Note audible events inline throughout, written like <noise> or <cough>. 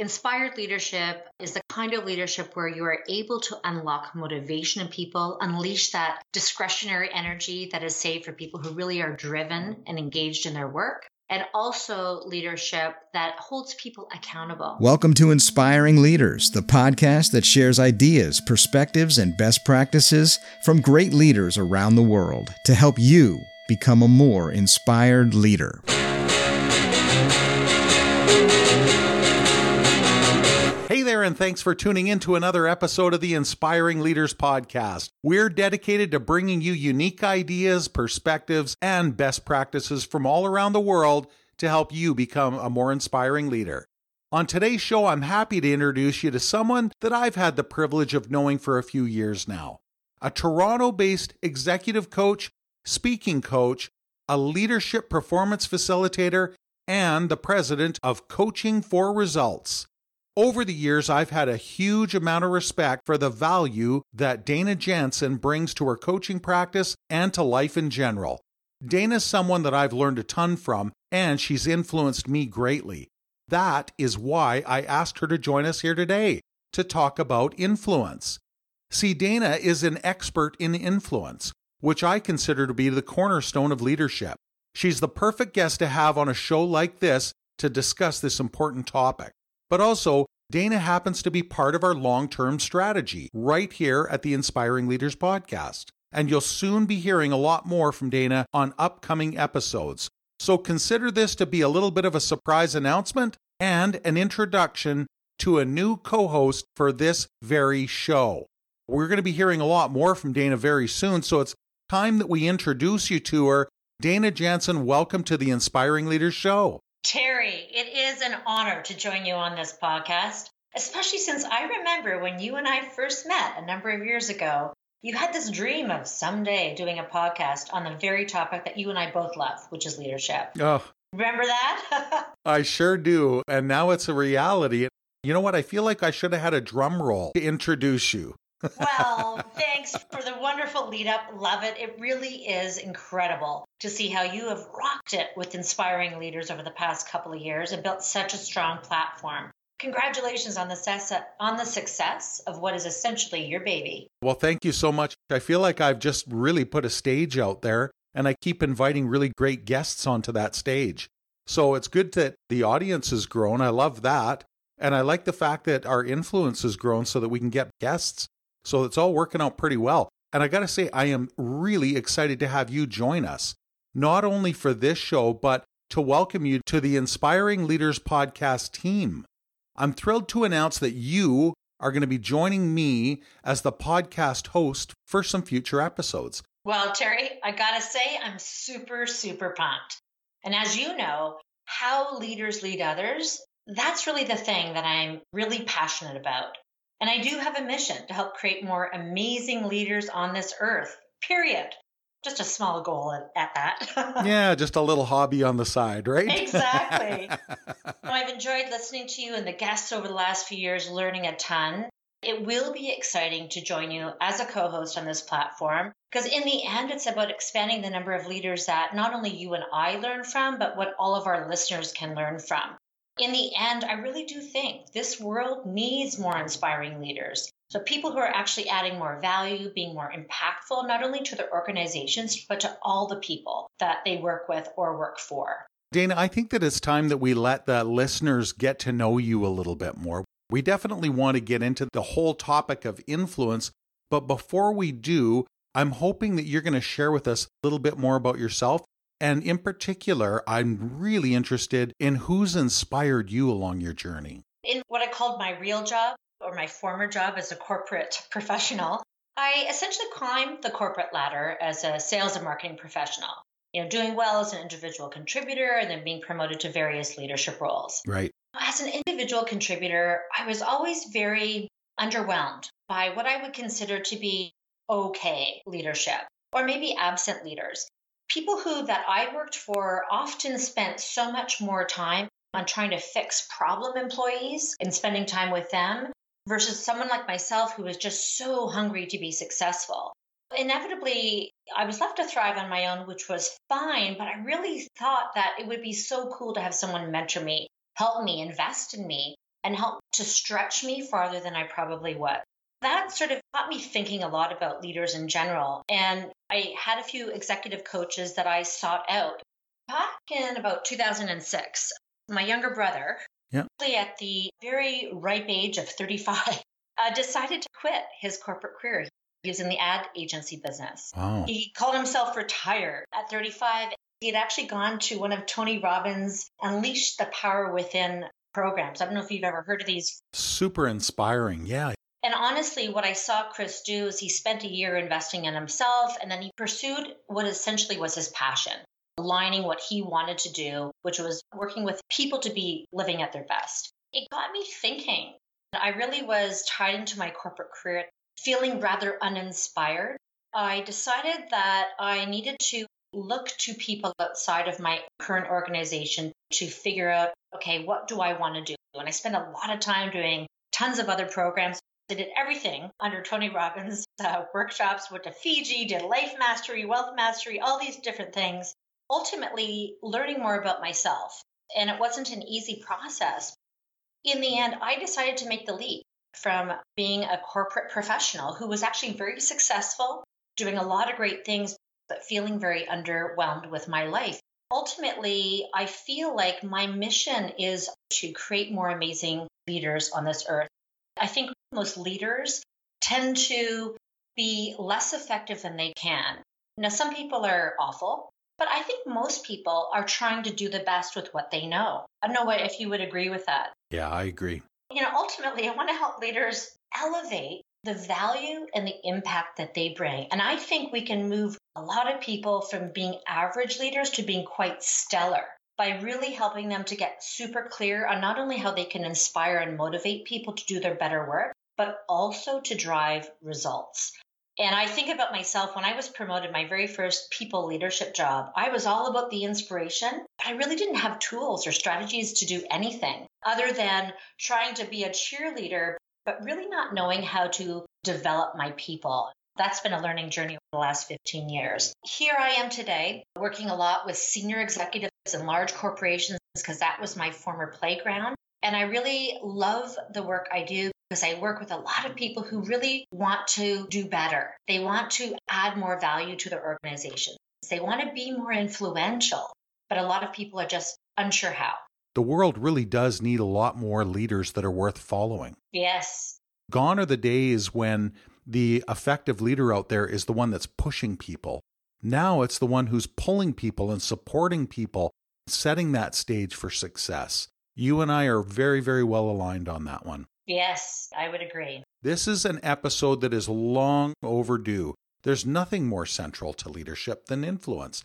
Inspired leadership is the kind of leadership where you are able to unlock motivation in people, unleash that discretionary energy that is saved for people who really are driven and engaged in their work, and also leadership that holds people accountable. Welcome to Inspiring Leaders, the podcast that shares ideas, perspectives, and best practices from great leaders around the world to help you become a more inspired leader. And thanks for tuning in to another episode of the Inspiring Leaders Podcast. We're dedicated to bringing you unique ideas, perspectives, and best practices from all around the world to help you become a more inspiring leader. On today's show, I'm happy to introduce you to someone that I've had the privilege of knowing for a few years now. A Toronto based executive coach, speaking coach, a leadership performance facilitator, and the president of Coaching for Results. Over the years, I've had a huge amount of respect for the value that Dana Jansen brings to her coaching practice and to life in general. Dana's someone that I've learned a ton from, and she's influenced me greatly. That is why I asked her to join us here today to talk about influence. See, Dana is an expert in influence, which I consider to be the cornerstone of leadership. She's the perfect guest to have on a show like this to discuss this important topic. But also, Dana happens to be part of our long term strategy right here at the Inspiring Leaders Podcast. And you'll soon be hearing a lot more from Dana on upcoming episodes. So consider this to be a little bit of a surprise announcement and an introduction to a new co host for this very show. We're going to be hearing a lot more from Dana very soon, so it's time that we introduce you to her. Dana Jansen, welcome to the Inspiring Leaders Show. Terry, it is an honor to join you on this podcast, especially since I remember when you and I first met a number of years ago. You had this dream of someday doing a podcast on the very topic that you and I both love, which is leadership. Oh, remember that? <laughs> I sure do. And now it's a reality. You know what? I feel like I should have had a drum roll to introduce you well, thanks for the wonderful lead up. Love it. It really is incredible to see how you have rocked it with inspiring leaders over the past couple of years and built such a strong platform. Congratulations on the success on the success of what is essentially your baby. Well, thank you so much. I feel like I've just really put a stage out there and I keep inviting really great guests onto that stage. So it's good that the audience has grown. I love that. And I like the fact that our influence has grown so that we can get guests so it's all working out pretty well. And I got to say, I am really excited to have you join us, not only for this show, but to welcome you to the Inspiring Leaders Podcast team. I'm thrilled to announce that you are going to be joining me as the podcast host for some future episodes. Well, Terry, I got to say, I'm super, super pumped. And as you know, how leaders lead others, that's really the thing that I'm really passionate about. And I do have a mission to help create more amazing leaders on this earth, period. Just a small goal at, at that. <laughs> yeah, just a little hobby on the side, right? Exactly. <laughs> I've enjoyed listening to you and the guests over the last few years, learning a ton. It will be exciting to join you as a co host on this platform because, in the end, it's about expanding the number of leaders that not only you and I learn from, but what all of our listeners can learn from in the end, I really do think this world needs more inspiring leaders. So, people who are actually adding more value, being more impactful, not only to their organizations, but to all the people that they work with or work for. Dana, I think that it's time that we let the listeners get to know you a little bit more. We definitely want to get into the whole topic of influence. But before we do, I'm hoping that you're going to share with us a little bit more about yourself and in particular, I'm really interested in who's inspired you along your journey. In what I called my real job or my former job as a corporate <laughs> professional, I essentially climbed the corporate ladder as a sales and marketing professional. You know, doing well as an individual contributor and then being promoted to various leadership roles. Right. As an individual contributor, I was always very underwhelmed by what I would consider to be okay leadership or maybe absent leaders people who that I worked for often spent so much more time on trying to fix problem employees and spending time with them versus someone like myself who was just so hungry to be successful. Inevitably, I was left to thrive on my own, which was fine, but I really thought that it would be so cool to have someone mentor me, help me, invest in me. and help to stretch me farther than I probably would. That sort of got me thinking a lot about leaders in general. And I had a few executive coaches that I sought out. Back in about 2006, my younger brother, yeah. at the very ripe age of 35, <laughs> uh, decided to quit his corporate career. He was in the ad agency business. Wow. He called himself retired at 35. He had actually gone to one of Tony Robbins' Unleash the Power Within programs. I don't know if you've ever heard of these. Super inspiring. Yeah. And honestly, what I saw Chris do is he spent a year investing in himself and then he pursued what essentially was his passion, aligning what he wanted to do, which was working with people to be living at their best. It got me thinking. I really was tied into my corporate career, feeling rather uninspired. I decided that I needed to look to people outside of my current organization to figure out, okay, what do I want to do? And I spent a lot of time doing tons of other programs. I did everything under Tony Robbins <laughs> uh, workshops, went to Fiji, did life mastery, wealth mastery, all these different things. Ultimately, learning more about myself. And it wasn't an easy process. In the end, I decided to make the leap from being a corporate professional who was actually very successful, doing a lot of great things, but feeling very underwhelmed with my life. Ultimately, I feel like my mission is to create more amazing leaders on this earth. I think most leaders tend to be less effective than they can. Now, some people are awful, but I think most people are trying to do the best with what they know. I don't know if you would agree with that. Yeah, I agree. You know, ultimately, I want to help leaders elevate the value and the impact that they bring. And I think we can move a lot of people from being average leaders to being quite stellar by really helping them to get super clear on not only how they can inspire and motivate people to do their better work, but also to drive results. And I think about myself when I was promoted my very first people leadership job, I was all about the inspiration. But I really didn't have tools or strategies to do anything other than trying to be a cheerleader, but really not knowing how to develop my people. That's been a learning journey over the last 15 years. Here I am today, working a lot with senior executives in large corporations because that was my former playground. And I really love the work I do because I work with a lot of people who really want to do better. They want to add more value to their organization. They want to be more influential, but a lot of people are just unsure how. The world really does need a lot more leaders that are worth following. Yes. Gone are the days when the effective leader out there is the one that's pushing people. Now it's the one who's pulling people and supporting people, setting that stage for success. You and I are very, very well aligned on that one. Yes, I would agree. This is an episode that is long overdue. There's nothing more central to leadership than influence.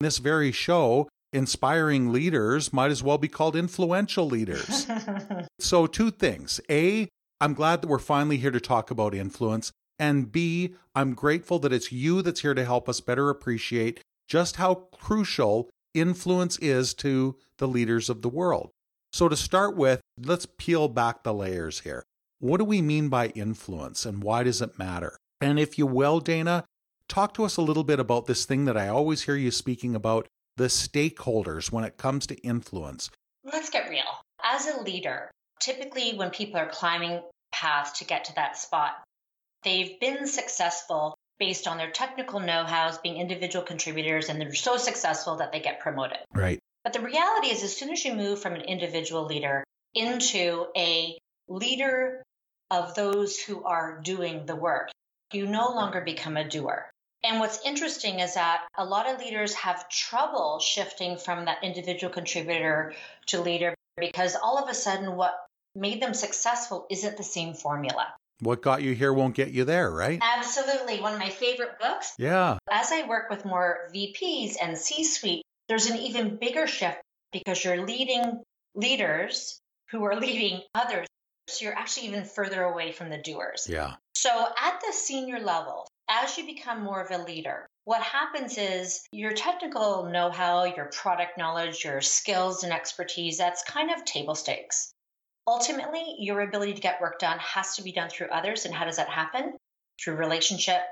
In This very show, inspiring leaders, might as well be called influential leaders. <laughs> so, two things. A, I'm glad that we're finally here to talk about influence. And B, I'm grateful that it's you that's here to help us better appreciate just how crucial influence is to the leaders of the world. So, to start with, let's peel back the layers here. What do we mean by influence and why does it matter? And if you will, Dana, talk to us a little bit about this thing that I always hear you speaking about the stakeholders when it comes to influence. Let's get real. As a leader, typically when people are climbing paths to get to that spot, they've been successful based on their technical know-hows, being individual contributors, and they're so successful that they get promoted. Right. But the reality is, as soon as you move from an individual leader into a leader of those who are doing the work, you no longer become a doer. And what's interesting is that a lot of leaders have trouble shifting from that individual contributor to leader because all of a sudden what made them successful isn't the same formula. What got you here won't get you there, right? Absolutely. One of my favorite books. Yeah. As I work with more VPs and C suite there's an even bigger shift because you're leading leaders who are leading others. So you're actually even further away from the doers. Yeah. So at the senior level, as you become more of a leader, what happens is your technical know how, your product knowledge, your skills and expertise, that's kind of table stakes. Ultimately, your ability to get work done has to be done through others. And how does that happen? Through relationship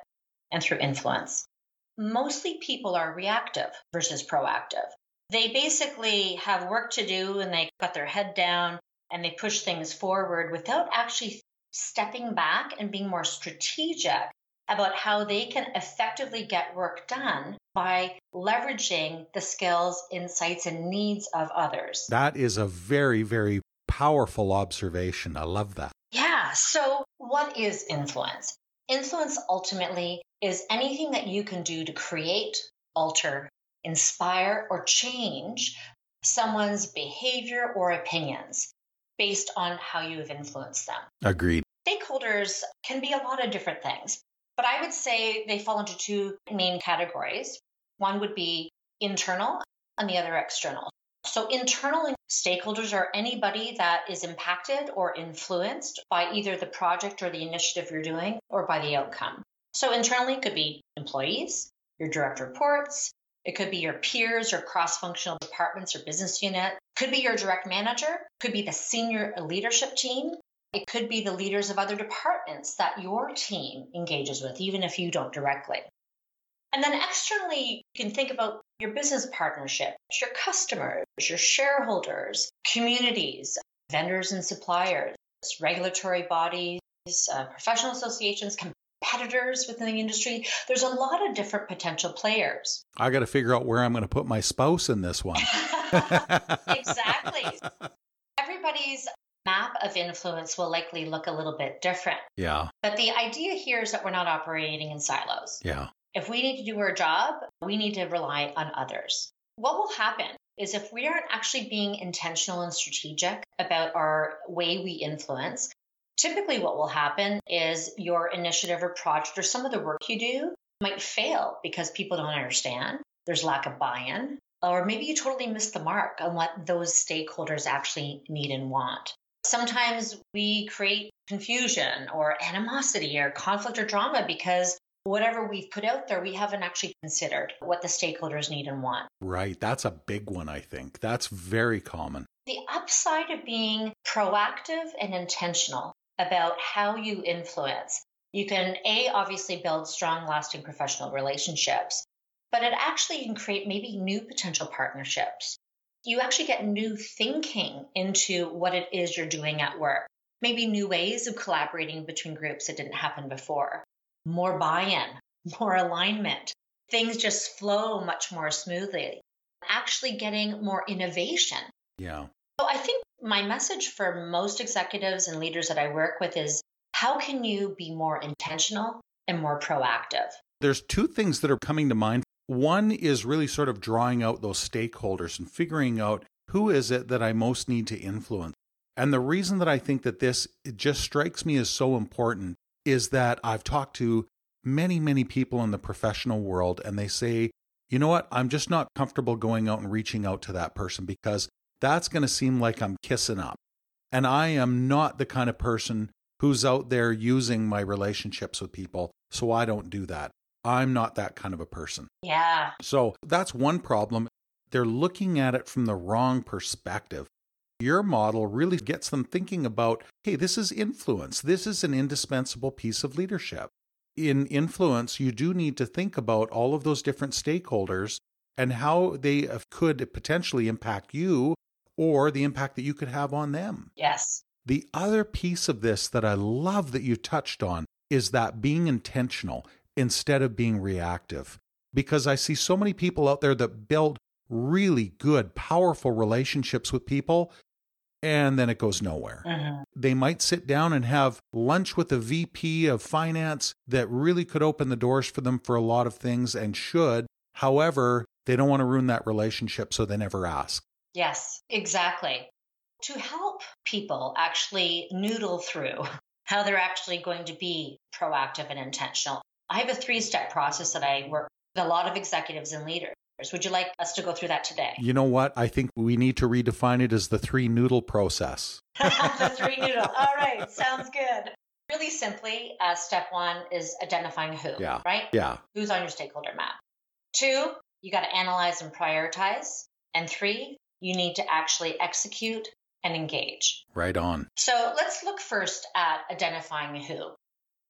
and through influence mostly people are reactive versus proactive. They basically have work to do and they got their head down and they push things forward without actually stepping back and being more strategic about how they can effectively get work done by leveraging the skills, insights, and needs of others. That is a very, very powerful observation. I love that. Yeah. So, what is influence? Influence ultimately is anything that you can do to create, alter, inspire, or change someone's behavior or opinions based on how you have influenced them. Agreed. Stakeholders can be a lot of different things, but I would say they fall into two main categories. One would be internal and the other external. So, internal stakeholders are anybody that is impacted or influenced by either the project or the initiative you're doing or by the outcome. So, internally it could be employees, your direct reports, it could be your peers or cross functional departments or business unit, could be your direct manager, could be the senior leadership team, it could be the leaders of other departments that your team engages with, even if you don't directly. And then externally, you can think about your business partnerships, your customers, your shareholders, communities, vendors and suppliers, regulatory bodies, uh, professional associations, competitors within the industry. There's a lot of different potential players. I got to figure out where I'm going to put my spouse in this one. <laughs> exactly. Everybody's map of influence will likely look a little bit different. Yeah. But the idea here is that we're not operating in silos. Yeah. If we need to do our job, we need to rely on others. What will happen is if we aren't actually being intentional and strategic about our way we influence, typically what will happen is your initiative or project or some of the work you do might fail because people don't understand. There's lack of buy in, or maybe you totally missed the mark on what those stakeholders actually need and want. Sometimes we create confusion or animosity or conflict or drama because whatever we've put out there, we haven't actually considered what the stakeholders need and want. Right. That's a big one, I think. That's very common. The upside of being proactive and intentional about how you influence, you can A, obviously build strong, lasting professional relationships, but it actually can create maybe new potential partnerships. You actually get new thinking into what it is you're doing at work, maybe new ways of collaborating between groups that didn't happen before more buy in, <laughs> more alignment. Things just flow much more smoothly. Actually, getting more innovation. Yeah. So, I think my message for most executives and leaders that I work with is how can you be more intentional and more proactive? There's two things that are coming to mind. One is really sort of drawing out those stakeholders and figuring out who is it that I most need to influence. And the reason that I think that this just strikes me as so important is that I've talked to many, many people in the professional world, and they say, you know what, I'm just not comfortable going out and reaching out to that person because that's going to seem like I'm kissing up. And I am not the kind of person who's out there using my relationships with people. So I don't do that. I'm not that kind of a person. Yeah. So that's one problem. They're looking at it from the wrong perspective. Your model really gets them thinking about hey, this is influence. This is an indispensable piece of leadership. In influence, you do need to think about all of those different stakeholders and how they uh, could potentially impact you or the impact that you could have on them. Yes. The other piece of this that I love that you touched on is that being intentional instead of being reactive. Because I see so many people out there that build really good, powerful relationships with people and then it goes nowhere. Mm-hmm. They might sit down and have lunch with a VP of finance that really could open the doors for them for a lot of things and should. However, they don't want to ruin that relationship, so they never ask. Yes, exactly. To help people actually noodle through <laughs> how they're actually going to be proactive and intentional, I have a three step process that I work with a lot of executives and leaders. Would you like us to go through that today? You know what? I think we need to redefine it as the three noodle process. <laughs> the three noodle. All right, sounds good. Really simply, uh, step one is identifying who, yeah. right? Yeah. Who's on your stakeholder map. Two, you got to analyze and prioritize. And three, you need to actually execute and engage. Right on. So let's look first at identifying who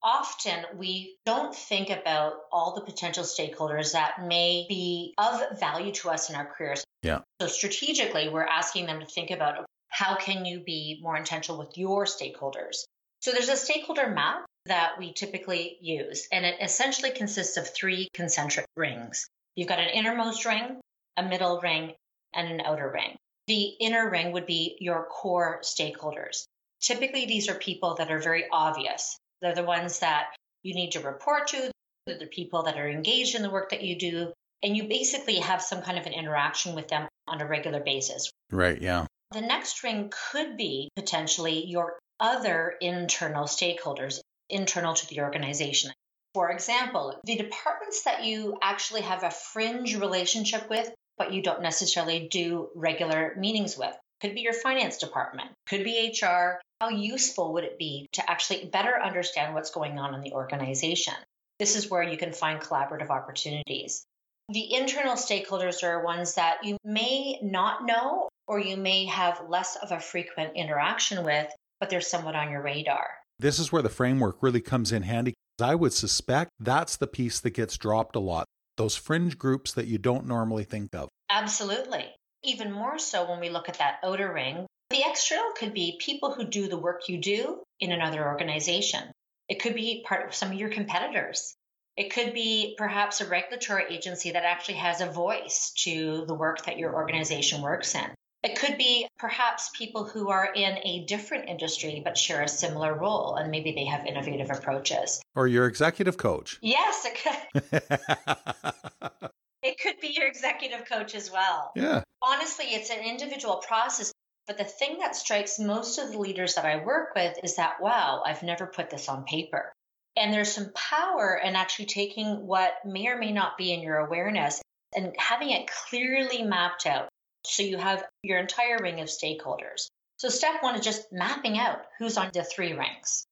often we don't think about all the potential stakeholders that may be of value to us in our careers. Yeah. So strategically, we're asking them to think about How can you be more intentional with your stakeholders? So there's a stakeholder map that we typically use, and it essentially consists of three concentric rings. You've got an innermost ring, a middle ring, and an outer ring. The inner ring would be your core stakeholders. Typically, these are people that are very obvious. They're the ones that you need to report to, they're the people that are engaged in the work that you do, and you basically have some kind of an interaction with them on a regular basis. Right, yeah. The next ring could be potentially your other internal stakeholders, internal to the organization. For example, the departments that you actually have a fringe relationship with, but you don't necessarily do regular meetings with. Could be your finance department, could be HR. How useful would it be to actually better understand what's going on in the organization? This is where you can find collaborative opportunities. The internal stakeholders are ones that you may not know or you may have less of a frequent interaction with, but they're somewhat on your radar. This is where the framework really comes in handy. I would suspect that's the piece that gets dropped a lot. Those fringe groups that you don't normally think of. Absolutely. Even more so when we look at that outer ring. The external could be people who do the work you do in another organization. It could be part of some of your competitors. It could be perhaps a regulatory agency that actually has a voice to the work that your organization works in. It could be perhaps people who are in a different industry but share a similar role and maybe they have innovative approaches. Or your executive coach. Yes, <laughs> it could. be your executive coach as well. Yeah. Honestly, it's an individual process. But the thing that strikes most of the leaders that I work with is that, wow, I've never put this on paper. And there's some power in actually taking what may or may not be in your awareness and having it clearly mapped out. So you have your entire ring of stakeholders. So step one is just mapping out who's on the three ranks.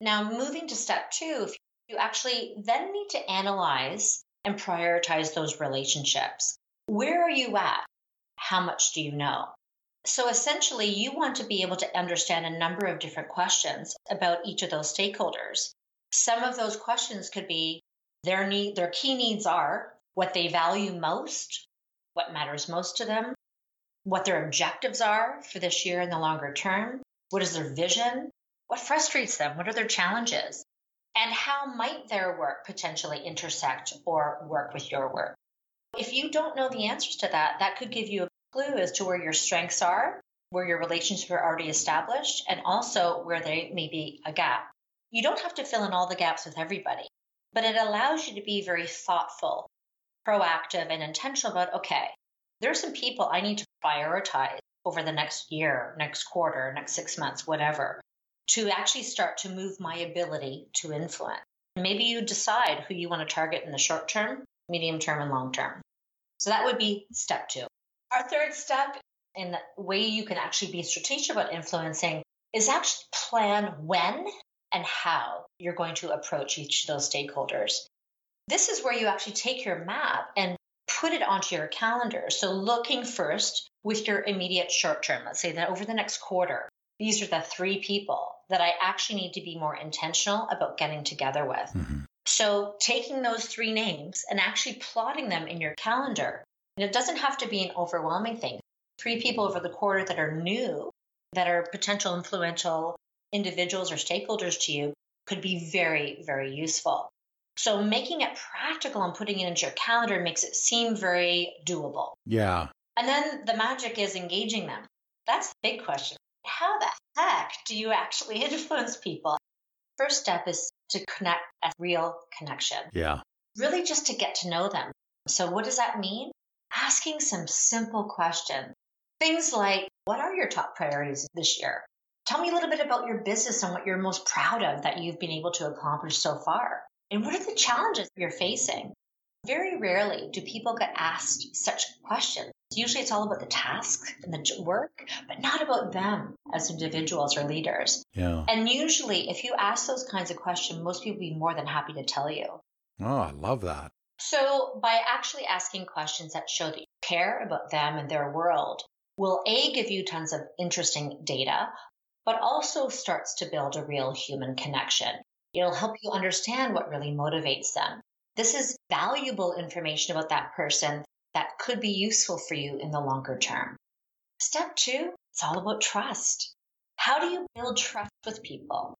Now, moving to step two, you actually then need to analyze and prioritize those relationships. Where are you at? How much do you know? So essentially, you want to be able to understand a number of different questions about each of those stakeholders. Some of those questions could be their need, their key needs are what they value most, what matters most to them, what their objectives are for this year and the longer term, what is their vision, what frustrates them, what are their challenges, and how might their work potentially intersect or work with your work. If you don't know the answers to that, that could give you a clue as to where your strengths are, where your relationships are already established, and also where there may be a gap. You don't have to fill in all the gaps with everybody, but it allows you to be very thoughtful, proactive, and intentional about okay, there are some people I need to prioritize over the next year, next quarter, next six months, whatever, to actually start to move my ability to influence. Maybe you decide who you want to target in the short term, medium term, and long term. So that would be step two. Our third step in the way you can actually be strategic about influencing is actually plan when and how you're going to approach each of those stakeholders. This is where you actually take your map and put it onto your calendar. So, looking first with your immediate short term, let's say that over the next quarter, these are the three people that I actually need to be more intentional about getting together with. Mm-hmm. So, taking those three names and actually plotting them in your calendar, and it doesn't have to be an overwhelming thing. Three people over the quarter that are new, that are potential influential individuals or stakeholders to you could be very, very useful. So making it practical and putting it into your calendar makes it seem very doable. Yeah. And then the magic is engaging them. That's the big question. How the heck do you actually <laughs> influence people? First step is to connect a real connection. Yeah. Really just to get to know them. So what does that mean? Asking some simple questions. Things like, what are your top priorities this year? Tell me a little bit about your business and what you're most proud of that you've been able to accomplish so far. And what are the challenges you're facing? Very rarely do people get asked such questions. Usually it's all about the task and the work, but not about them as individuals or leaders. Yeah. And usually, if you ask those kinds of questions, most people will be more than happy to tell you. Oh, I love that. So, by actually asking questions that show that you care about them and their world, will A, give you tons of interesting data, but also starts to build a real human connection. It'll help you understand what really motivates them. This is valuable information about that person that could be useful for you in the longer term. Step two, It's all about trust. How do you build trust with people?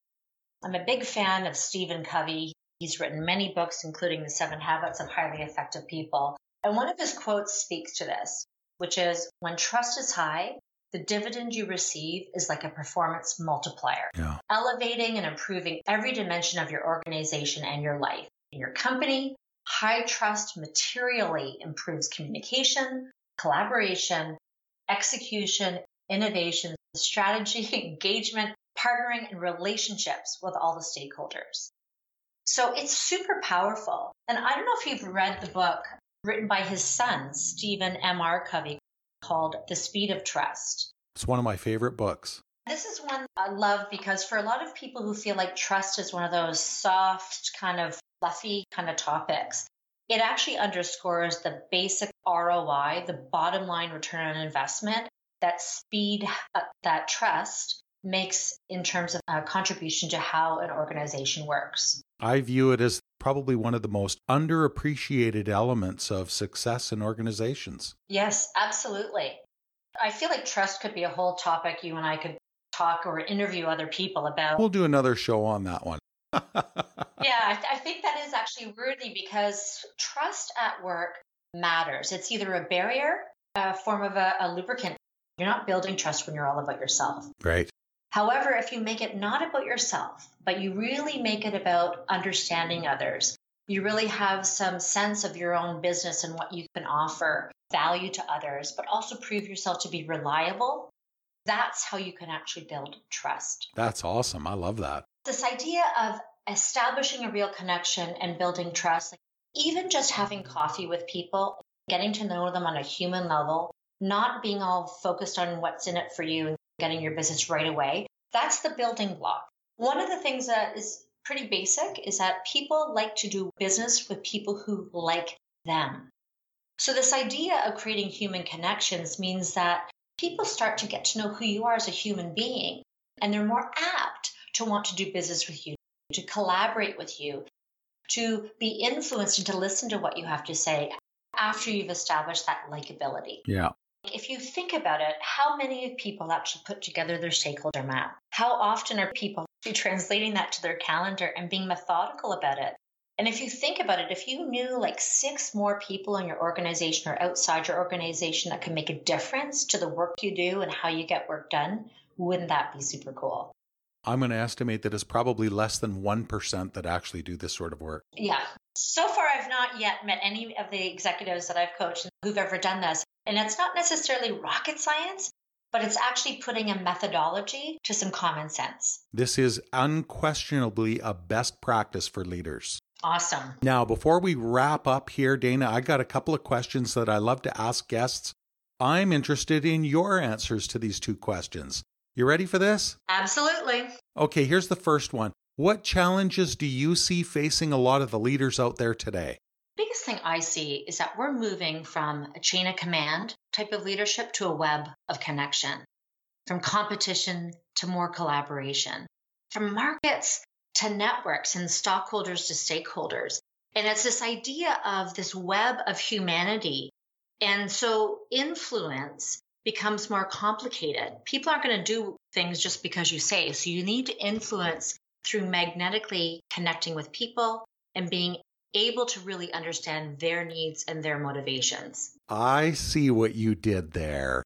I'm a big fan of Stephen Covey. He's written many books, including The Seven Habits of Highly Effective People. And one of his quotes speaks to this, which is when trust is high, the dividend you receive is like a performance multiplier, Yeah. elevating and improving every dimension of your organization and your life. In your company, high trust materially improves communication, collaboration, execution, innovation, strategy, <laughs> engagement, partnering, and relationships with all the stakeholders. So it's super powerful. And I don't know if you've read the book written by his son, Stephen M.R. Covey, called The Speed of Trust. It's one of my favorite books. This is one I love because for a lot of people who feel like trust is one of those soft, kind of fluffy kind of topics, it actually underscores the basic ROI, the bottom line return on investment that speed, uh, that trust makes in terms of a contribution to how an organization works. I view it as probably one of the most underappreciated elements of success in organizations. Yes, absolutely. I feel like trust could be a whole topic you and I could talk or interview other people about. We'll do another show on that one. Yeah, I, th- I think that is actually worthy because trust at work matters. It's either a barrier, a form of a, a lubricant. You're not building trust when you're all about yourself. Right. However, if you make it not about yourself, but you really make it about understanding others, you really have some sense of your own business and what you can offer value to others, but also prove yourself to be reliable, that's how you can actually build trust. That's awesome. I love that. This idea of establishing a real connection and building trust, like even just having coffee with people, getting to know them on a human level, not being all focused on what's in it for you and getting your business right away, that's the building block. One of the things that is pretty basic is that people like to do business with people who like them. So, this idea of creating human connections means that people start to get to know who you are as a human being, and they're more apt to want to do business with you, to collaborate with you, to be influenced and to listen to what you have to say after you've established that likability. Yeah. If you think about it, how many people actually put together their stakeholder map? How often are people translating that to their calendar and being methodical about it? And if you think about it, if you knew like six more people in your organization or outside your organization that could make a difference to the work you do and how you get work done, wouldn't that be super cool? I'm going to estimate that it's probably less than 1% that actually do this sort of work. Yeah. So far, I've not yet met any of the executives that I've coached who've ever done this. And it's not necessarily rocket science, but it's actually putting a methodology to some common sense. This is unquestionably a best practice for leaders. Awesome. Now, before we wrap up here, Dana, I got a couple of questions that I love to ask guests. I'm interested in your answers to these two questions. You ready for this? Absolutely. Okay, here's the first one. What challenges do you see facing a lot of the leaders out there today? biggest thing I see is that we're moving from a chain of command type of leadership to a web of connection, from competition to more collaboration, from markets to networks and stockholders to stakeholders. And it's this idea of this web of humanity. And so influence becomes more complicated. People aren't going to do things just because you say. So you need to influence through magnetically connecting with people and being able to really understand their needs and their motivations. I see what you did there.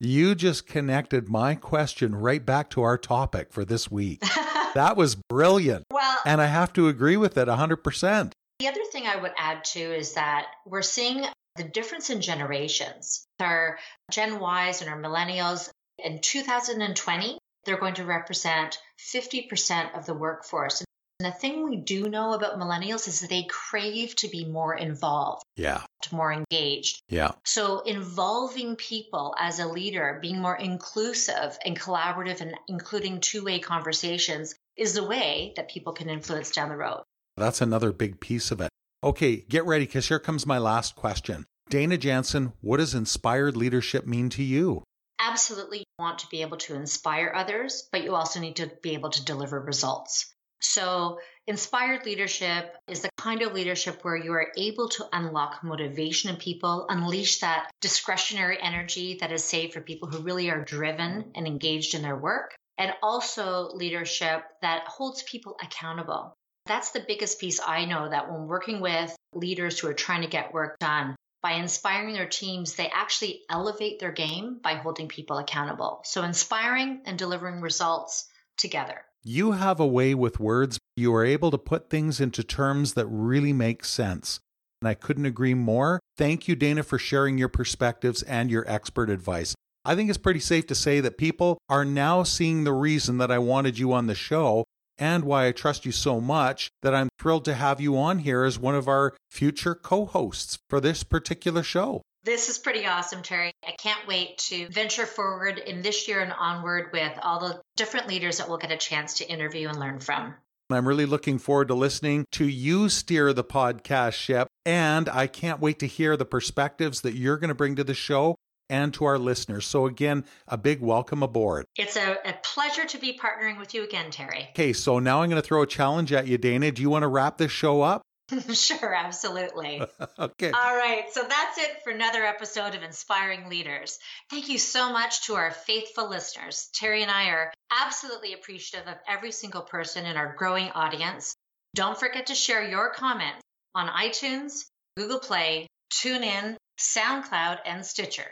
You just connected my question right back to our topic for this week. <laughs> that was brilliant. Well, and I have to agree with it 100%. The other thing I would add too is that we're seeing the difference in generations. Our Gen Ys and our millennials in 2020, they're going to represent 50% of the workforce. And the thing we do know about millennials is that they crave to be more involved. Yeah. More engaged. Yeah. So involving people as a leader, being more inclusive and collaborative and including two-way conversations is the way that people can influence down the road. That's another big piece of it. Okay, get ready because here comes my last question. Dana Jansen, what does inspired leadership mean to you? Absolutely, you want to be able to inspire others, but you also need to be able to deliver results. So, inspired leadership is the kind of leadership where you are able to unlock motivation in people, unleash that discretionary energy that is saved for people who really are driven and engaged in their work, and also leadership that holds people accountable. That's the biggest piece I know that when working with leaders who are trying to get work done, by inspiring their teams, they actually elevate their game by holding people accountable. So, inspiring and delivering results together. You have a way with words. You are able to put things into terms that really make sense. And I couldn't agree more. Thank you, Dana, for sharing your perspectives and your expert advice. I think it's pretty safe to say that people are now seeing the reason that I wanted you on the show and why I trust you so much that I'm thrilled to have you on here as one of our future co hosts for this particular show. This is pretty awesome, Terry. I can't wait to venture forward in this year and onward with all the different leaders that we'll get a chance to interview and learn from. I'm really looking forward to listening to you steer the podcast ship. And I can't wait to hear the perspectives that you're going to bring to the show and to our listeners. So, again, a big welcome aboard. It's a, a, pleasure to be partnering with you again, Terry. Okay, so now I'm going to throw a challenge at you, Dana. Do you want to wrap this show up? <laughs> sure, absolutely. <laughs> okay. All right. So that's it for another episode of Inspiring Leaders. Thank you so much to our faithful listeners. Terry and I are absolutely appreciative of every single person in our growing audience. Don't forget to share your comments on iTunes, Google Play, TuneIn, SoundCloud, and Stitcher.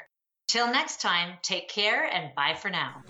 Until next time, take care and bye for now.